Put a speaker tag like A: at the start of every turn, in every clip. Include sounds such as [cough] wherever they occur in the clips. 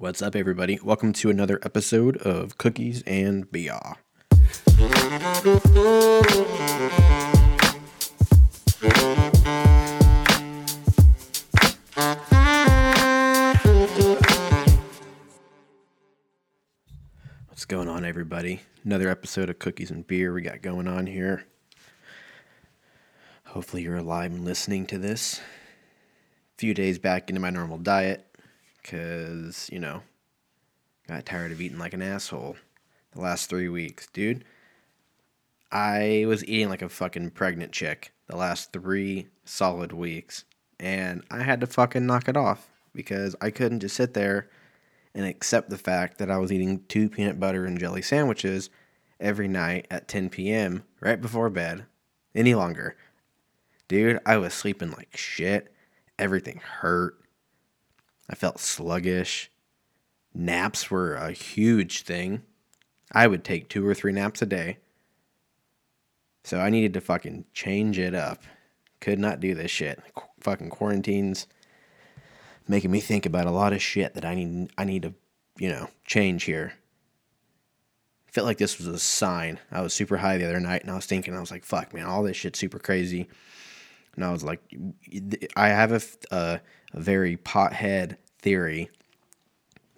A: What's up, everybody? Welcome to another episode of Cookies and Beer. What's going on, everybody? Another episode of Cookies and Beer we got going on here. Hopefully, you're alive and listening to this. A few days back into my normal diet because, you know, got tired of eating like an asshole the last three weeks. Dude, I was eating like a fucking pregnant chick the last three solid weeks, and I had to fucking knock it off because I couldn't just sit there and accept the fact that I was eating two peanut butter and jelly sandwiches every night at 10 p.m. right before bed any longer. Dude, I was sleeping like shit. Everything hurt. I felt sluggish. Naps were a huge thing. I would take two or three naps a day. So I needed to fucking change it up. Could not do this shit. Qu- fucking quarantines making me think about a lot of shit that I need I need to, you know, change here. Felt like this was a sign. I was super high the other night and I was thinking I was like, fuck man, all this shit's super crazy. And I was like I have a, a very pothead theory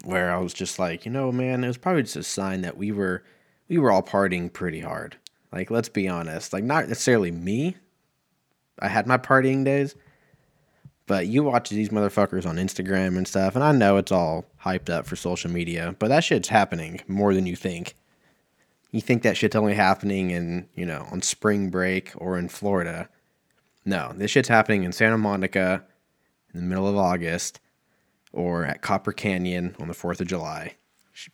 A: where I was just like, you know, man, it was probably just a sign that we were we were all partying pretty hard. Like, let's be honest. Like, not necessarily me. I had my partying days, but you watch these motherfuckers on Instagram and stuff, and I know it's all hyped up for social media, but that shit's happening more than you think. You think that shit's only happening in, you know, on spring break or in Florida. No, this shit's happening in Santa Monica in the middle of August or at Copper Canyon on the 4th of July.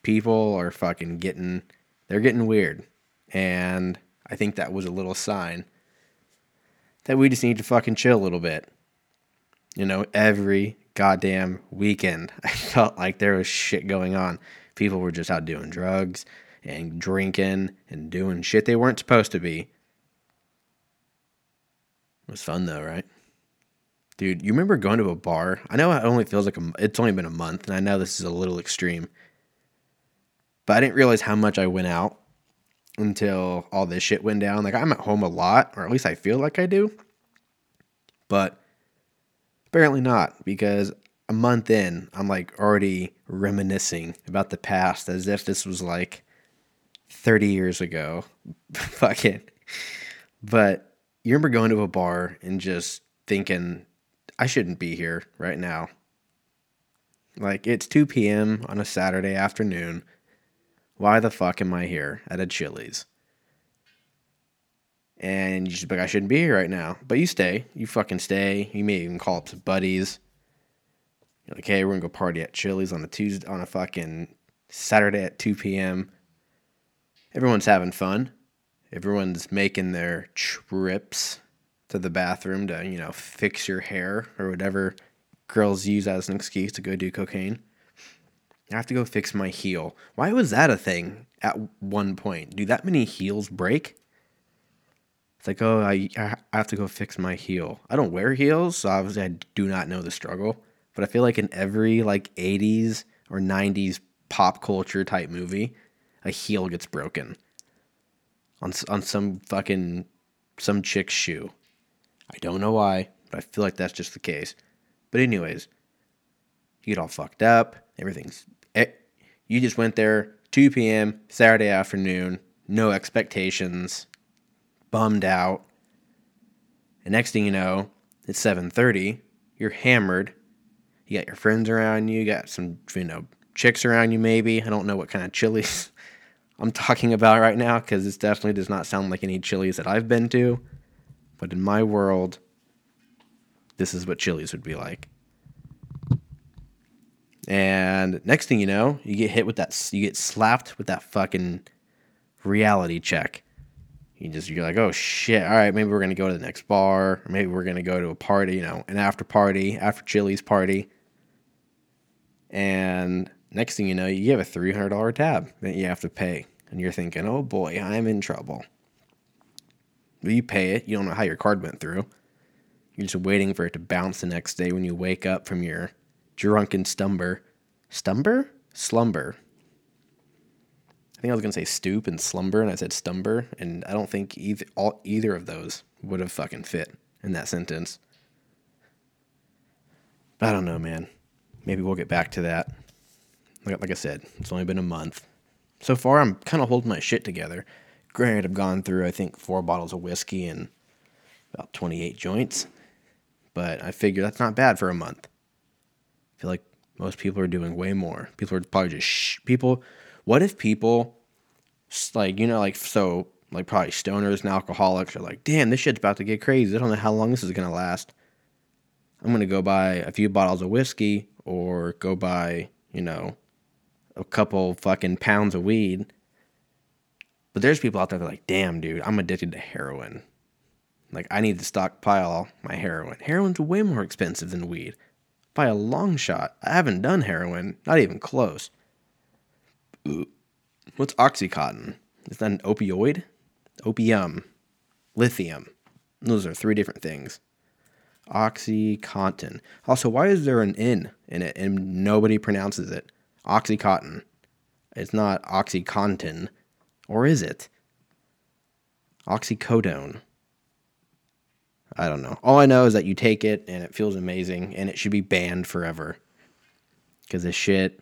A: People are fucking getting, they're getting weird. And I think that was a little sign that we just need to fucking chill a little bit. You know, every goddamn weekend, [laughs] I felt like there was shit going on. People were just out doing drugs and drinking and doing shit they weren't supposed to be. It was fun though, right? Dude, you remember going to a bar? I know it only feels like a, it's only been a month, and I know this is a little extreme, but I didn't realize how much I went out until all this shit went down. Like I'm at home a lot, or at least I feel like I do, but apparently not because a month in, I'm like already reminiscing about the past as if this was like 30 years ago. [laughs] Fucking. But you remember going to a bar and just thinking, I shouldn't be here right now. Like, it's 2 p.m. on a Saturday afternoon. Why the fuck am I here at a Chili's? And you just like, I shouldn't be here right now. But you stay. You fucking stay. You may even call up some buddies. You're like, hey, we're gonna go party at Chili's on a Tuesday on a fucking Saturday at 2 p.m. Everyone's having fun. Everyone's making their trips to the bathroom to, you know, fix your hair or whatever girls use as an excuse to go do cocaine. I have to go fix my heel. Why was that a thing at one point? Do that many heels break? It's like, oh, I, I have to go fix my heel. I don't wear heels, so obviously I do not know the struggle. But I feel like in every like 80s or 90s pop culture type movie, a heel gets broken on on some fucking some chick's shoe. I don't know why, but I feel like that's just the case. But anyways, you get all fucked up. Everything's eh, you just went there 2 p.m. Saturday afternoon, no expectations, bummed out. And next thing you know, it's 7:30. You're hammered. You got your friends around you. You got some, you know, chicks around you. Maybe I don't know what kind of Chili's [laughs] I'm talking about right now because this definitely does not sound like any Chili's that I've been to. But in my world, this is what Chili's would be like. And next thing you know, you get hit with that, you get slapped with that fucking reality check. You just, you're like, oh shit, all right, maybe we're gonna go to the next bar, maybe we're gonna go to a party, you know, an after party, after Chili's party. And next thing you know, you have a $300 tab that you have to pay. And you're thinking, oh boy, I'm in trouble. You pay it, you don't know how your card went through. You're just waiting for it to bounce the next day when you wake up from your drunken stumber. Stumber? slumber. I think I was gonna say stoop and slumber, and I said stumber, and I don't think either all either of those would have fucking fit in that sentence. But I don't know, man. Maybe we'll get back to that. Like, like I said, it's only been a month. So far, I'm kind of holding my shit together. Granted, I've gone through, I think, four bottles of whiskey and about 28 joints. But I figure that's not bad for a month. I feel like most people are doing way more. People are probably just sh- people. What if people, like, you know, like, so, like, probably stoners and alcoholics are like, damn, this shit's about to get crazy. I don't know how long this is going to last. I'm going to go buy a few bottles of whiskey or go buy, you know, a couple fucking pounds of weed. But there's people out there that are like, damn, dude, I'm addicted to heroin. Like, I need to stockpile my heroin. Heroin's way more expensive than weed by a long shot. I haven't done heroin, not even close. What's Oxycontin? Is that an opioid? Opium. Lithium. Those are three different things. Oxycontin. Also, why is there an N in it and nobody pronounces it? Oxycontin. It's not Oxycontin. Or is it? Oxycodone. I don't know. All I know is that you take it and it feels amazing and it should be banned forever. Because this shit.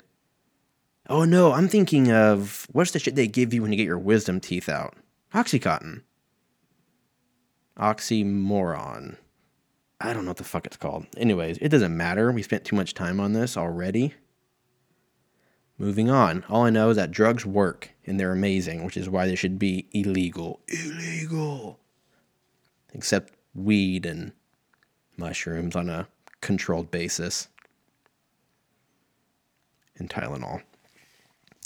A: Oh no, I'm thinking of what's the shit they give you when you get your wisdom teeth out? Oxycontin. Oxymoron. I don't know what the fuck it's called. Anyways, it doesn't matter. We spent too much time on this already. Moving on. All I know is that drugs work and they're amazing, which is why they should be illegal. Illegal. Except weed and mushrooms on a controlled basis. And Tylenol.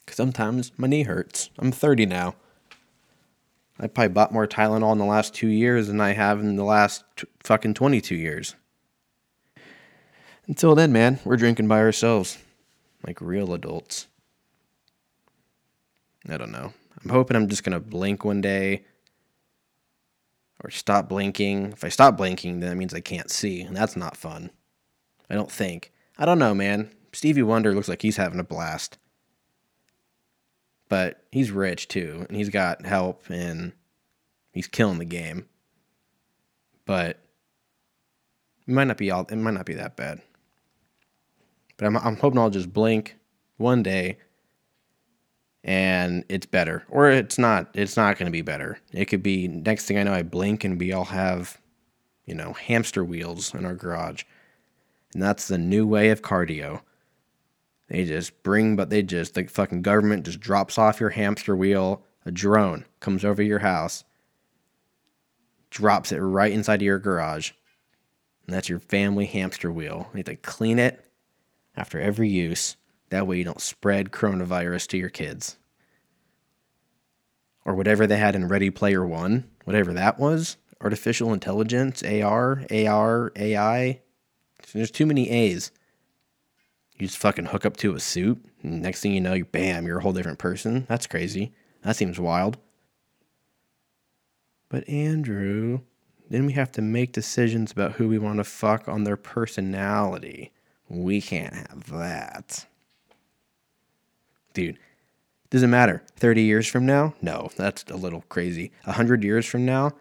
A: Because sometimes my knee hurts. I'm 30 now. I probably bought more Tylenol in the last two years than I have in the last t- fucking 22 years. Until then, man, we're drinking by ourselves. Like real adults. I don't know. I'm hoping I'm just going to blink one day or stop blinking. If I stop blinking, then that means I can't see, and that's not fun. I don't think. I don't know, man. Stevie Wonder looks like he's having a blast. But he's rich too, and he's got help, and he's killing the game. But it might not be all. It might not be that bad. But I'm I'm hoping I'll just blink one day and it's better. Or it's not it's not going to be better. It could be next thing i know i blink and we all have you know hamster wheels in our garage. And that's the new way of cardio. They just bring but they just the fucking government just drops off your hamster wheel a drone comes over your house drops it right inside of your garage. And that's your family hamster wheel. You have to clean it after every use that way you don't spread coronavirus to your kids. Or whatever they had in Ready Player One, whatever that was. Artificial intelligence, AR, AR, AI. There's too many A's. You just fucking hook up to a suit, next thing you know, you bam, you're a whole different person. That's crazy. That seems wild. But Andrew, then we have to make decisions about who we want to fuck on their personality. We can't have that dude, doesn't matter. 30 years from now? No, that's a little crazy. 100 years from now,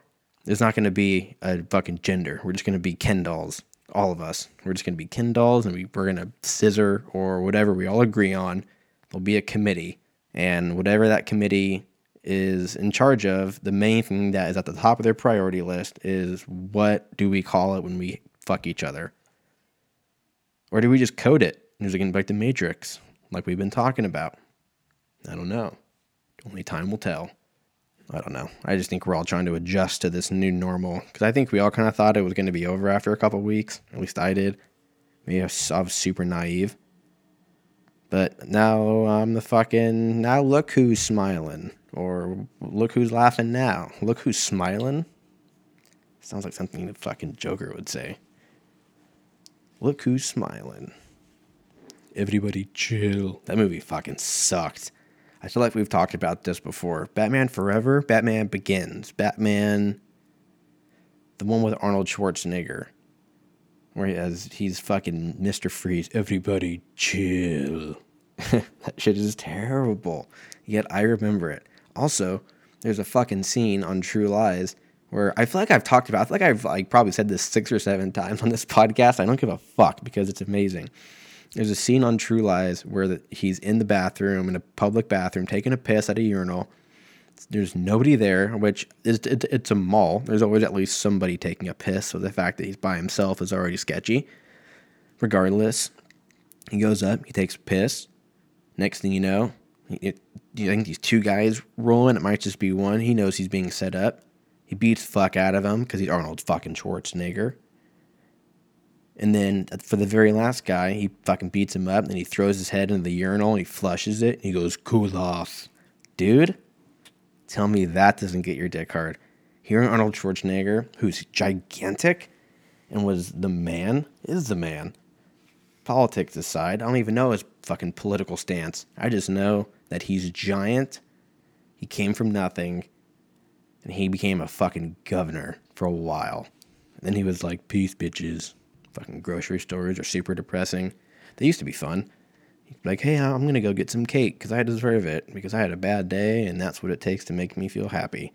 A: there's not going to be a fucking gender. We're just going to be Ken dolls. All of us. We're just going to be Ken dolls and we, we're going to scissor or whatever we all agree on. There'll be a committee. And whatever that committee is in charge of, the main thing that is at the top of their priority list is what do we call it when we fuck each other? Or do we just code it? Going to be like the Matrix? like we've been talking about? I don't know. Only time will tell. I don't know. I just think we're all trying to adjust to this new normal because I think we all kind of thought it was going to be over after a couple weeks. At least I did. Maybe I was, I was super naive. But now I'm the fucking. Now look who's smiling. Or look who's laughing now. Look who's smiling. Sounds like something the fucking Joker would say. Look who's smiling. Everybody chill. That movie fucking sucked. I feel like we've talked about this before. Batman Forever, Batman Begins, Batman, the one with Arnold Schwarzenegger, where he has, he's fucking Mr. Freeze. Everybody chill. [laughs] that shit is terrible. Yet I remember it. Also, there's a fucking scene on True Lies where I feel like I've talked about. I feel like I've like probably said this six or seven [laughs] times on this podcast. I don't give a fuck because it's amazing. There's a scene on True Lies where the, he's in the bathroom in a public bathroom taking a piss at a urinal. There's nobody there, which is it, it's a mall. There's always at least somebody taking a piss. So the fact that he's by himself is already sketchy. Regardless, he goes up, he takes a piss. Next thing you know, it, you think these two guys rolling? It might just be one. He knows he's being set up. He beats the fuck out of him because he's Arnold fucking Schwarzenegger. And then for the very last guy, he fucking beats him up and then he throws his head into the urinal and he flushes it and he goes, cool off. Dude, tell me that doesn't get your dick hard. Hearing Arnold Schwarzenegger, who's gigantic and was the man, is the man. Politics aside, I don't even know his fucking political stance. I just know that he's giant. He came from nothing and he became a fucking governor for a while. And then he was like, peace, bitches. Fucking grocery stores are super depressing. They used to be fun. Like, hey, I'm going to go get some cake because I deserve it because I had a bad day and that's what it takes to make me feel happy.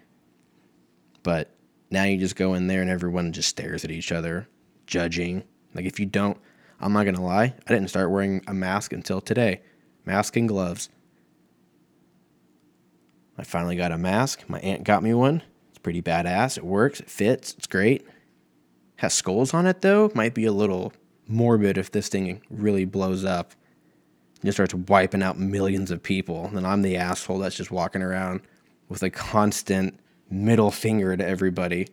A: But now you just go in there and everyone just stares at each other, judging. Like, if you don't, I'm not going to lie, I didn't start wearing a mask until today. Mask and gloves. I finally got a mask. My aunt got me one. It's pretty badass. It works, it fits, it's great. Has skulls on it though. Might be a little morbid if this thing really blows up. And just starts wiping out millions of people. Then I'm the asshole that's just walking around with a constant middle finger to everybody.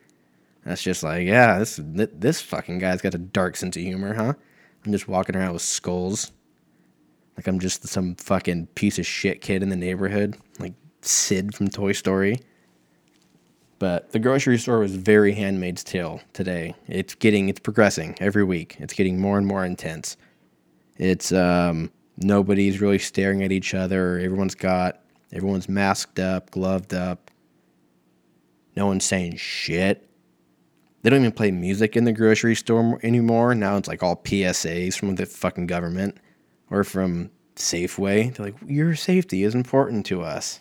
A: That's just like, yeah, this this fucking guy's got a dark sense of humor, huh? I'm just walking around with skulls. Like I'm just some fucking piece of shit kid in the neighborhood. Like Sid from Toy Story. But the grocery store was very Handmaid's Tale today. It's getting, it's progressing every week. It's getting more and more intense. It's um, nobody's really staring at each other. Everyone's got, everyone's masked up, gloved up. No one's saying shit. They don't even play music in the grocery store anymore. Now it's like all PSAs from the fucking government or from Safeway. They're like, your safety is important to us.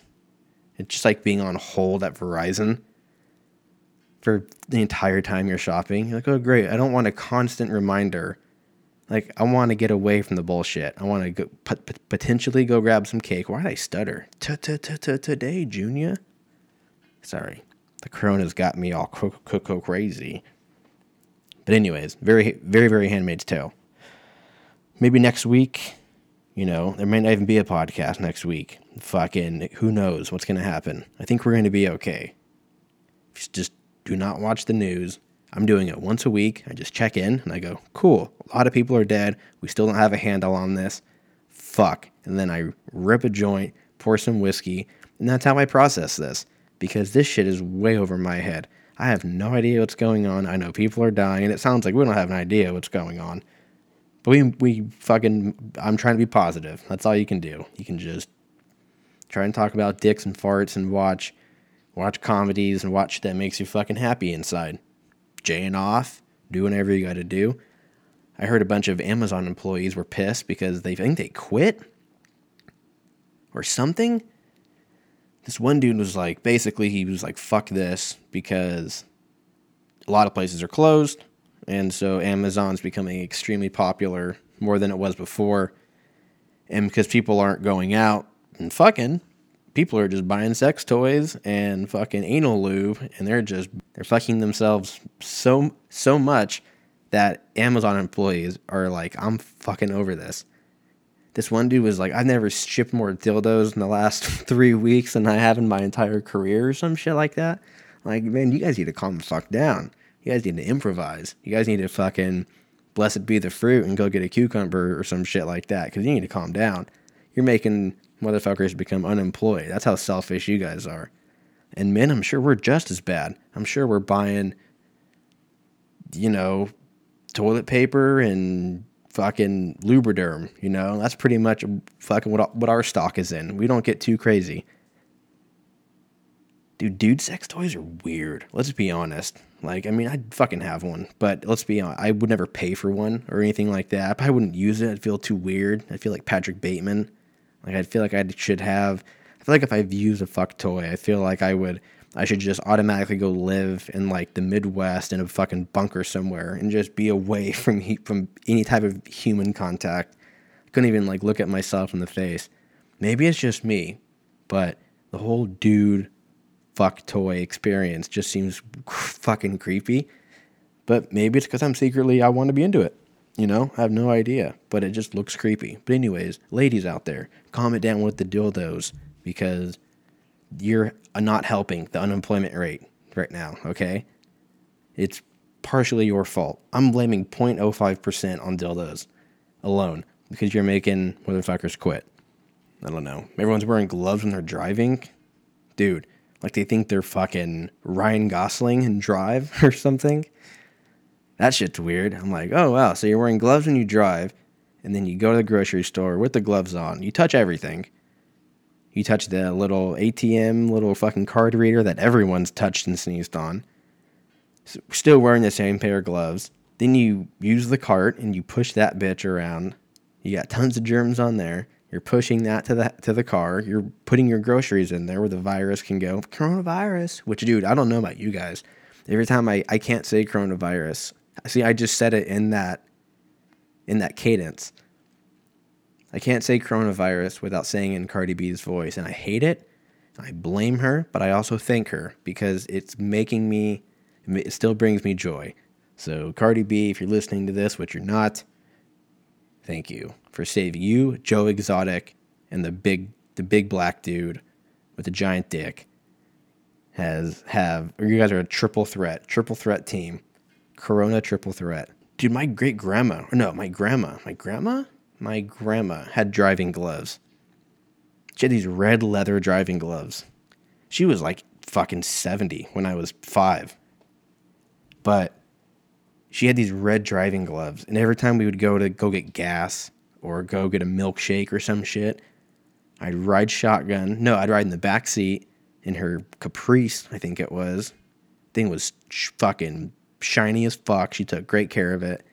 A: It's just like being on hold at Verizon for the entire time you're shopping. You're like, oh, great. I don't want a constant reminder. Like, I want to get away from the bullshit. I want to go, potentially go grab some cake. Why did I stutter? Today, Junior. Sorry. The corona's got me all crazy. But, anyways, very, very, very Handmaid's Tale. Maybe next week, you know, there may not even be a podcast next week. Fucking, who knows what's going to happen. I think we're going to be okay. Just do not watch the news. I'm doing it once a week. I just check in and I go, cool. A lot of people are dead. We still don't have a handle on this. Fuck. And then I rip a joint, pour some whiskey, and that's how I process this because this shit is way over my head. I have no idea what's going on. I know people are dying. And it sounds like we don't have an idea what's going on. But we, we fucking, I'm trying to be positive. That's all you can do. You can just try and talk about dicks and farts and watch watch comedies and watch that makes you fucking happy inside. Jaying off, do whatever you got to do. I heard a bunch of Amazon employees were pissed because they think they quit or something. This one dude was like, basically, he was like, fuck this because a lot of places are closed. And so Amazon's becoming extremely popular more than it was before. And because people aren't going out and fucking, people are just buying sex toys and fucking anal lube and they're just they're fucking themselves so so much that Amazon employees are like, I'm fucking over this. This one dude was like, I've never shipped more dildos in the last [laughs] three weeks than I have in my entire career or some shit like that. Like, man, you guys need to calm the fuck down. You guys need to improvise. You guys need to fucking blessed be the fruit and go get a cucumber or some shit like that because you need to calm down. You're making motherfuckers become unemployed. That's how selfish you guys are. And men, I'm sure we're just as bad. I'm sure we're buying, you know, toilet paper and fucking Lubriderm. You know, that's pretty much fucking what what our stock is in. We don't get too crazy. Dude, dude, sex toys are weird. Let's be honest. Like, I mean, I'd fucking have one, but let's be honest. I would never pay for one or anything like that. I wouldn't use it. I'd feel too weird. I'd feel like Patrick Bateman Like I'd feel like I should have. I feel like if I've used a fuck toy, I feel like I would. I should just automatically go live in like the Midwest in a fucking bunker somewhere and just be away [laughs] from he, from any type of human contact. I couldn't even like look at myself in the face. Maybe it's just me, but the whole dude fuck toy experience just seems fucking creepy. But maybe it's because I'm secretly I want to be into it. You know, I have no idea, but it just looks creepy. But anyways, ladies out there, comment down with the dildos because you're uh, not helping the unemployment rate right now, okay? It's partially your fault. I'm blaming 0.05% on dildos alone because you're making motherfuckers quit. I don't know. Everyone's wearing gloves when they're driving. Dude, like they think they're fucking Ryan Gosling and drive [laughs] or something. That shit's weird. I'm like, oh wow, so you're wearing gloves when you drive, and then you go to the grocery store with the gloves on. You touch everything. You touch the little ATM, little fucking card reader that everyone's touched and sneezed on. Still wearing the same pair of gloves. Then you use the cart and you push that bitch around. You got tons of germs on there. You're pushing that to the to the car. You're putting your groceries in there where the virus can go. Coronavirus. Which dude, I don't know about you guys. Every time I, I can't say coronavirus. See, I just said it in that in that cadence. I can't say coronavirus without saying in Cardi B's voice, and I hate it. I blame her, but I also thank her because it's making me, it still brings me joy. So, Cardi B, if you're listening to this, which you're not, thank you for saving you, Joe Exotic, and the big, the big black dude with the giant dick. Has have or you guys are a triple threat, triple threat team, Corona triple threat. Dude, my great grandma, or no, my grandma, my grandma, my grandma had driving gloves. She had these red leather driving gloves. She was like fucking 70 when I was five. But she had these red driving gloves. And every time we would go to go get gas or go get a milkshake or some shit, I'd ride shotgun. No, I'd ride in the back seat in her Caprice, I think it was. Thing was fucking shiny as fuck. She took great care of it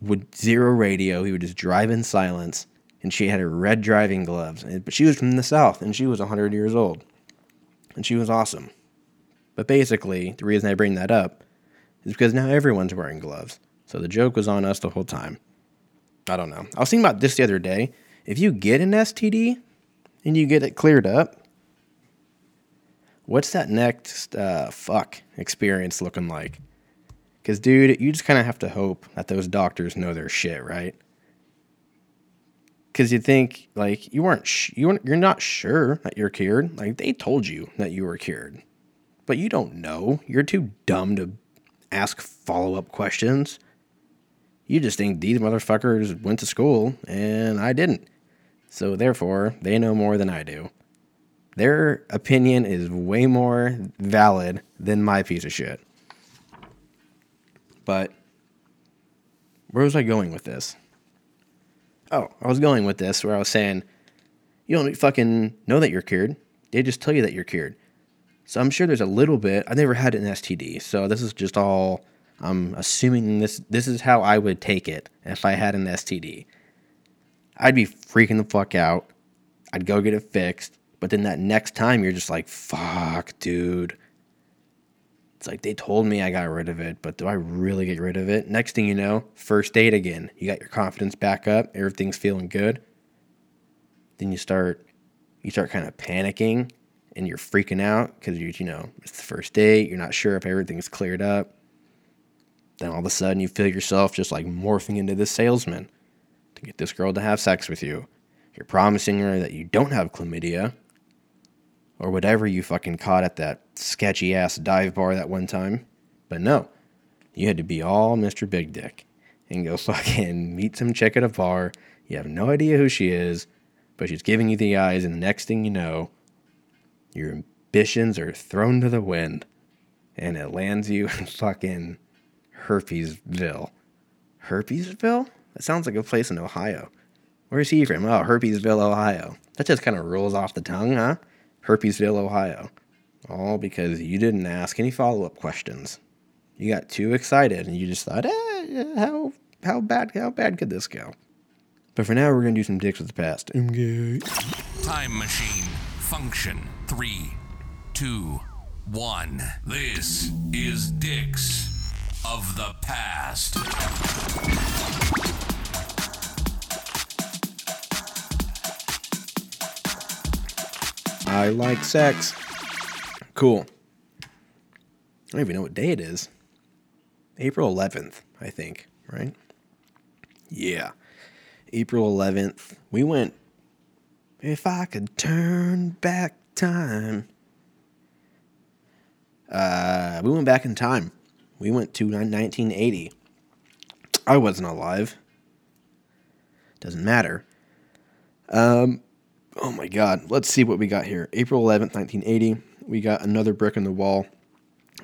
A: with zero radio. He would just drive in silence. And she had her red driving gloves. But she was from the South and she was 100 years old. And she was awesome. But basically, the reason I bring that up is because now everyone's wearing gloves. So the joke was on us the whole time. I don't know. I was thinking about this the other day. If you get an STD and you get it cleared up, what's that next uh, fuck experience looking like? Because, dude, you just kind of have to hope that those doctors know their shit, right? Because you think like you weren't sh- you weren't, you're not sure that you're cured. Like they told you that you were cured, but you don't know. You're too dumb to ask follow up questions. You just think these motherfuckers went to school and I didn't. So therefore, they know more than I do. Their opinion is way more valid than my piece of shit. But where was I going with this? Oh, I was going with this where I was saying, you don't fucking know that you're cured. They just tell you that you're cured. So I'm sure there's a little bit. I never had an STD, so this is just all. I'm assuming this. This is how I would take it if I had an STD. I'd be freaking the fuck out. I'd go get it fixed, but then that next time you're just like, "Fuck, dude." It's like they told me I got rid of it, but do I really get rid of it? Next thing you know, first date again. You got your confidence back up, everything's feeling good. Then you start you start kind of panicking and you're freaking out because you you know, it's the first date, you're not sure if everything's cleared up. Then all of a sudden you feel yourself just like morphing into this salesman to get this girl to have sex with you. You're promising her that you don't have chlamydia or whatever you fucking caught at that sketchy ass dive bar that one time. But no, you had to be all Mr. Big Dick and go [laughs] fucking meet some chick at a bar. You have no idea who she is, but she's giving you the eyes, and the next thing you know, your ambitions are thrown to the wind and it lands you [laughs] in fucking Herpesville. Herpesville? That sounds like a place in Ohio. Where's he from? Oh, Herpesville, Ohio. That just kind of rolls off the tongue, huh? Herpesville, Ohio. All because you didn't ask any follow up questions. You got too excited and you just thought, eh, how how bad how bad could this go? But for now, we're gonna do some dicks with the past. I'm.
B: Time machine function. Three, two, one. This is Dicks of the Past.
A: I like sex. Cool. I don't even know what day it is. April 11th, I think, right? Yeah. April 11th. We went. If I could turn back time. Uh, we went back in time. We went to 1980. I wasn't alive. Doesn't matter. Um, oh my God. Let's see what we got here. April 11th, 1980. We got Another Brick in the Wall.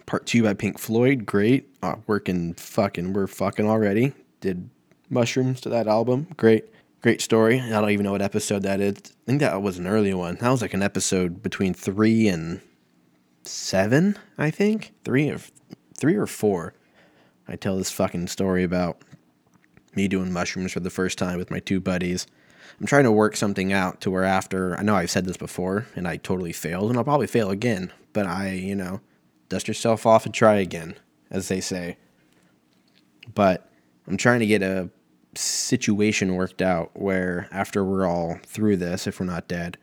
A: Part two by Pink Floyd. Great. Uh, working fucking. We're fucking already. Did mushrooms to that album. Great. Great story. I don't even know what episode that is. I think that was an early one. That was like an episode between three and seven, I think. Three or three or four. I tell this fucking story about me doing mushrooms for the first time with my two buddies. I'm trying to work something out to where after I know I've said this before and I totally failed and I'll probably fail again, but I, you know, dust yourself off and try again, as they say. But I'm trying to get a situation worked out where after we're all through this, if we're not dead,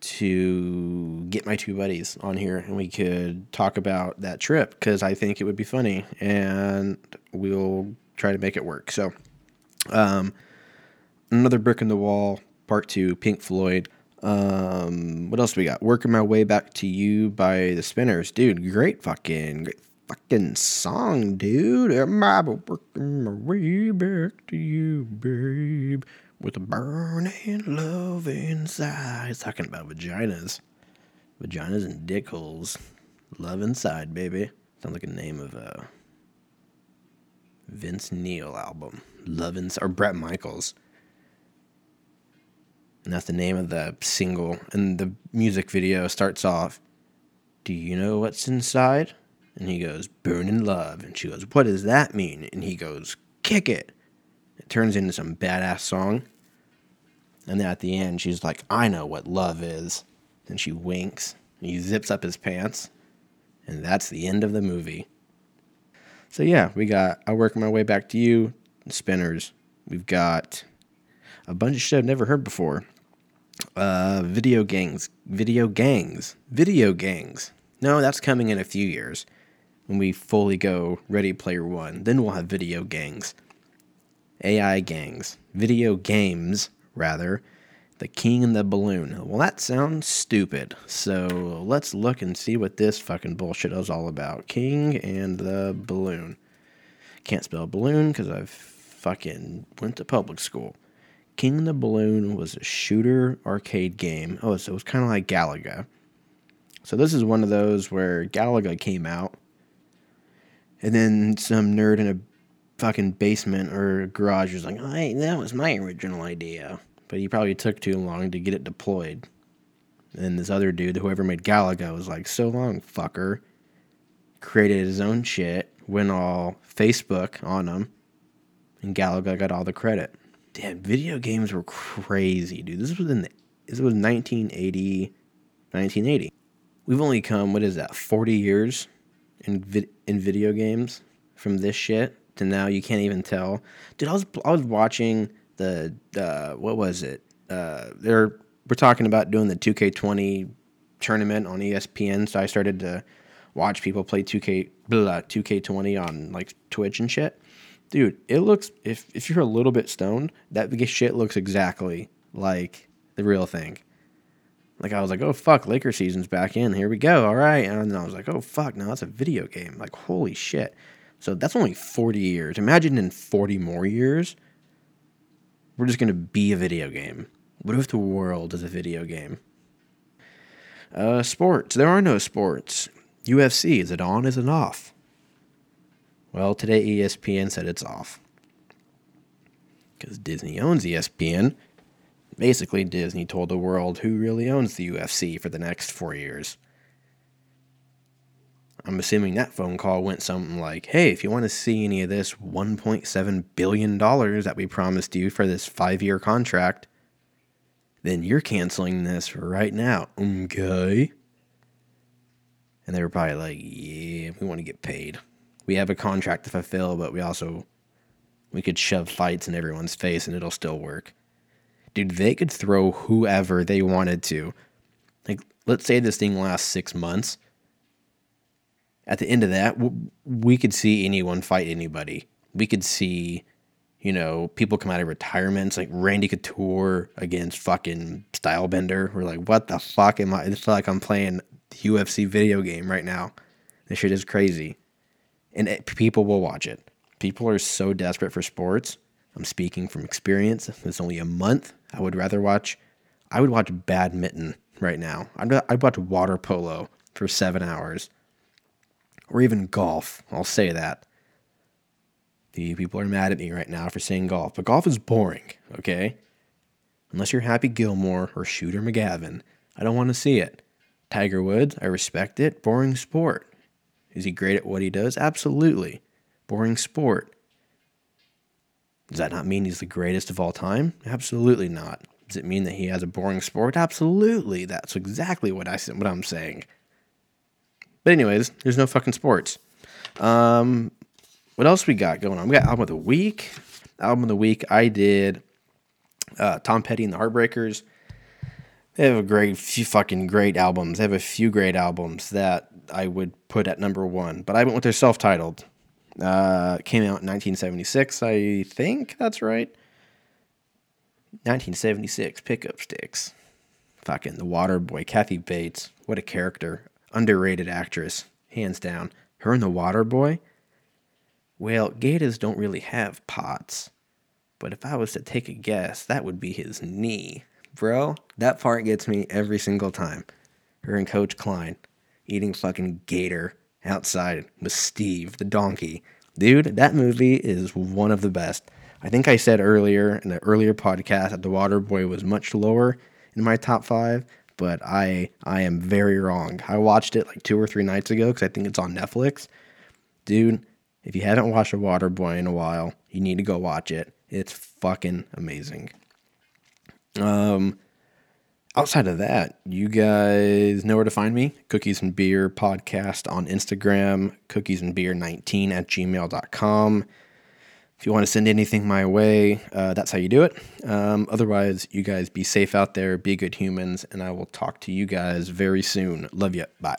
A: to get my two buddies on here and we could talk about that trip because I think it would be funny and we'll try to make it work. So, um, another brick in the wall, part two, Pink Floyd. Um, what else we got? Working my way back to you by the Spinners, dude. Great fucking, fucking song, dude. Am I working my way back to you, babe? With a burning love inside. It's talking about vaginas, vaginas and dick holes. Love inside, baby. Sounds like a name of a Vince Neil album. Love inside, or Bret Michaels. And that's the name of the single. And the music video starts off, Do you know what's inside? And he goes, Burning love. And she goes, What does that mean? And he goes, Kick it. It turns into some badass song. And then at the end, she's like, I know what love is. And she winks. And he zips up his pants. And that's the end of the movie. So yeah, we got I work my way back to you, spinners. We've got a bunch of shit I've never heard before. Uh, video gangs, video gangs, video gangs. No, that's coming in a few years when we fully go Ready Player One. Then we'll have video gangs, AI gangs, video games rather. The King and the Balloon. Well, that sounds stupid. So let's look and see what this fucking bullshit is all about. King and the Balloon. Can't spell balloon because I've fucking went to public school. King and the Balloon was a shooter arcade game. Oh, so it was kind of like Galaga. So this is one of those where Galaga came out, and then some nerd in a fucking basement or garage was like, "Oh, hey, that was my original idea," but he probably took too long to get it deployed. And this other dude, whoever made Galaga, was like, "So long, fucker." Created his own shit, went all Facebook on him, and Galaga got all the credit. Damn, video games were crazy, dude. This was in the, this was 1980, 1980. We've only come, what is that, 40 years in vid, in video games from this shit to now. You can't even tell, dude. I was I was watching the uh, what was it? Uh, they're we're talking about doing the 2K20 tournament on ESPN, so I started to watch people play 2K blah, 2K20 on like Twitch and shit. Dude, it looks if if you're a little bit stoned, that shit looks exactly like the real thing. Like I was like, oh fuck, Laker season's back in. Here we go. All right, and then I was like, oh fuck, now that's a video game. Like holy shit. So that's only 40 years. Imagine in 40 more years, we're just gonna be a video game. What if the world is a video game? Uh, sports. There are no sports. UFC. Is it on? Is it off? Well, today ESPN said it's off. Because Disney owns ESPN. Basically, Disney told the world who really owns the UFC for the next four years. I'm assuming that phone call went something like, hey, if you want to see any of this $1.7 billion that we promised you for this five year contract, then you're canceling this right now. Okay. And they were probably like, yeah, we want to get paid. We have a contract to fulfill, but we also we could shove fights in everyone's face and it'll still work. Dude, they could throw whoever they wanted to. Like, let's say this thing lasts six months. At the end of that, we could see anyone fight anybody. We could see, you know, people come out of retirements like Randy Couture against fucking Stylebender. We're like, what the fuck am I? I feel like I'm playing UFC video game right now. This shit is crazy. And eh, it, people will watch it. People are so desperate for sports. I'm speaking from experience. It's only a month. I would rather watch, I would watch badminton right now. I'd, I'd watch water polo for seven hours or even golf. I'll say that. The people are mad at me right now for saying golf, but golf is boring, okay? Unless you're Happy Gilmore or Shooter McGavin, I don't want to see it. Tiger Woods, I respect it. Boring sport. Is he great at what he does? Absolutely. Boring sport. Does that not mean he's the greatest of all time? Absolutely not. Does it mean that he has a boring sport? Absolutely. That's exactly what I what I'm saying. But anyways, there's no fucking sports. Um, what else we got going on? We got album of the week. Album of the week. I did uh, Tom Petty and the Heartbreakers. They have a great few fucking great albums. They have a few great albums that I would put at number one. But I went with their self-titled. Uh, came out in 1976, I think that's right. 1976, Pickup Sticks. Fucking The Water Boy, Kathy Bates. What a character. Underrated actress, hands down. Her and The Water Boy. Well, gators don't really have pots. But if I was to take a guess, that would be his knee. Bro, that part gets me every single time. Her and Coach Klein eating fucking gator outside with Steve the donkey. Dude, that movie is one of the best. I think I said earlier in an earlier podcast that The Water Boy was much lower in my top five, but I I am very wrong. I watched it like two or three nights ago because I think it's on Netflix. Dude, if you haven't watched The Water Boy in a while, you need to go watch it. It's fucking amazing. Um, outside of that, you guys know where to find me. Cookies and Beer podcast on Instagram, cookies and beer 19 at gmail.com. If you want to send anything my way, uh, that's how you do it. Um, otherwise, you guys be safe out there, be good humans, and I will talk to you guys very soon. Love you. Bye.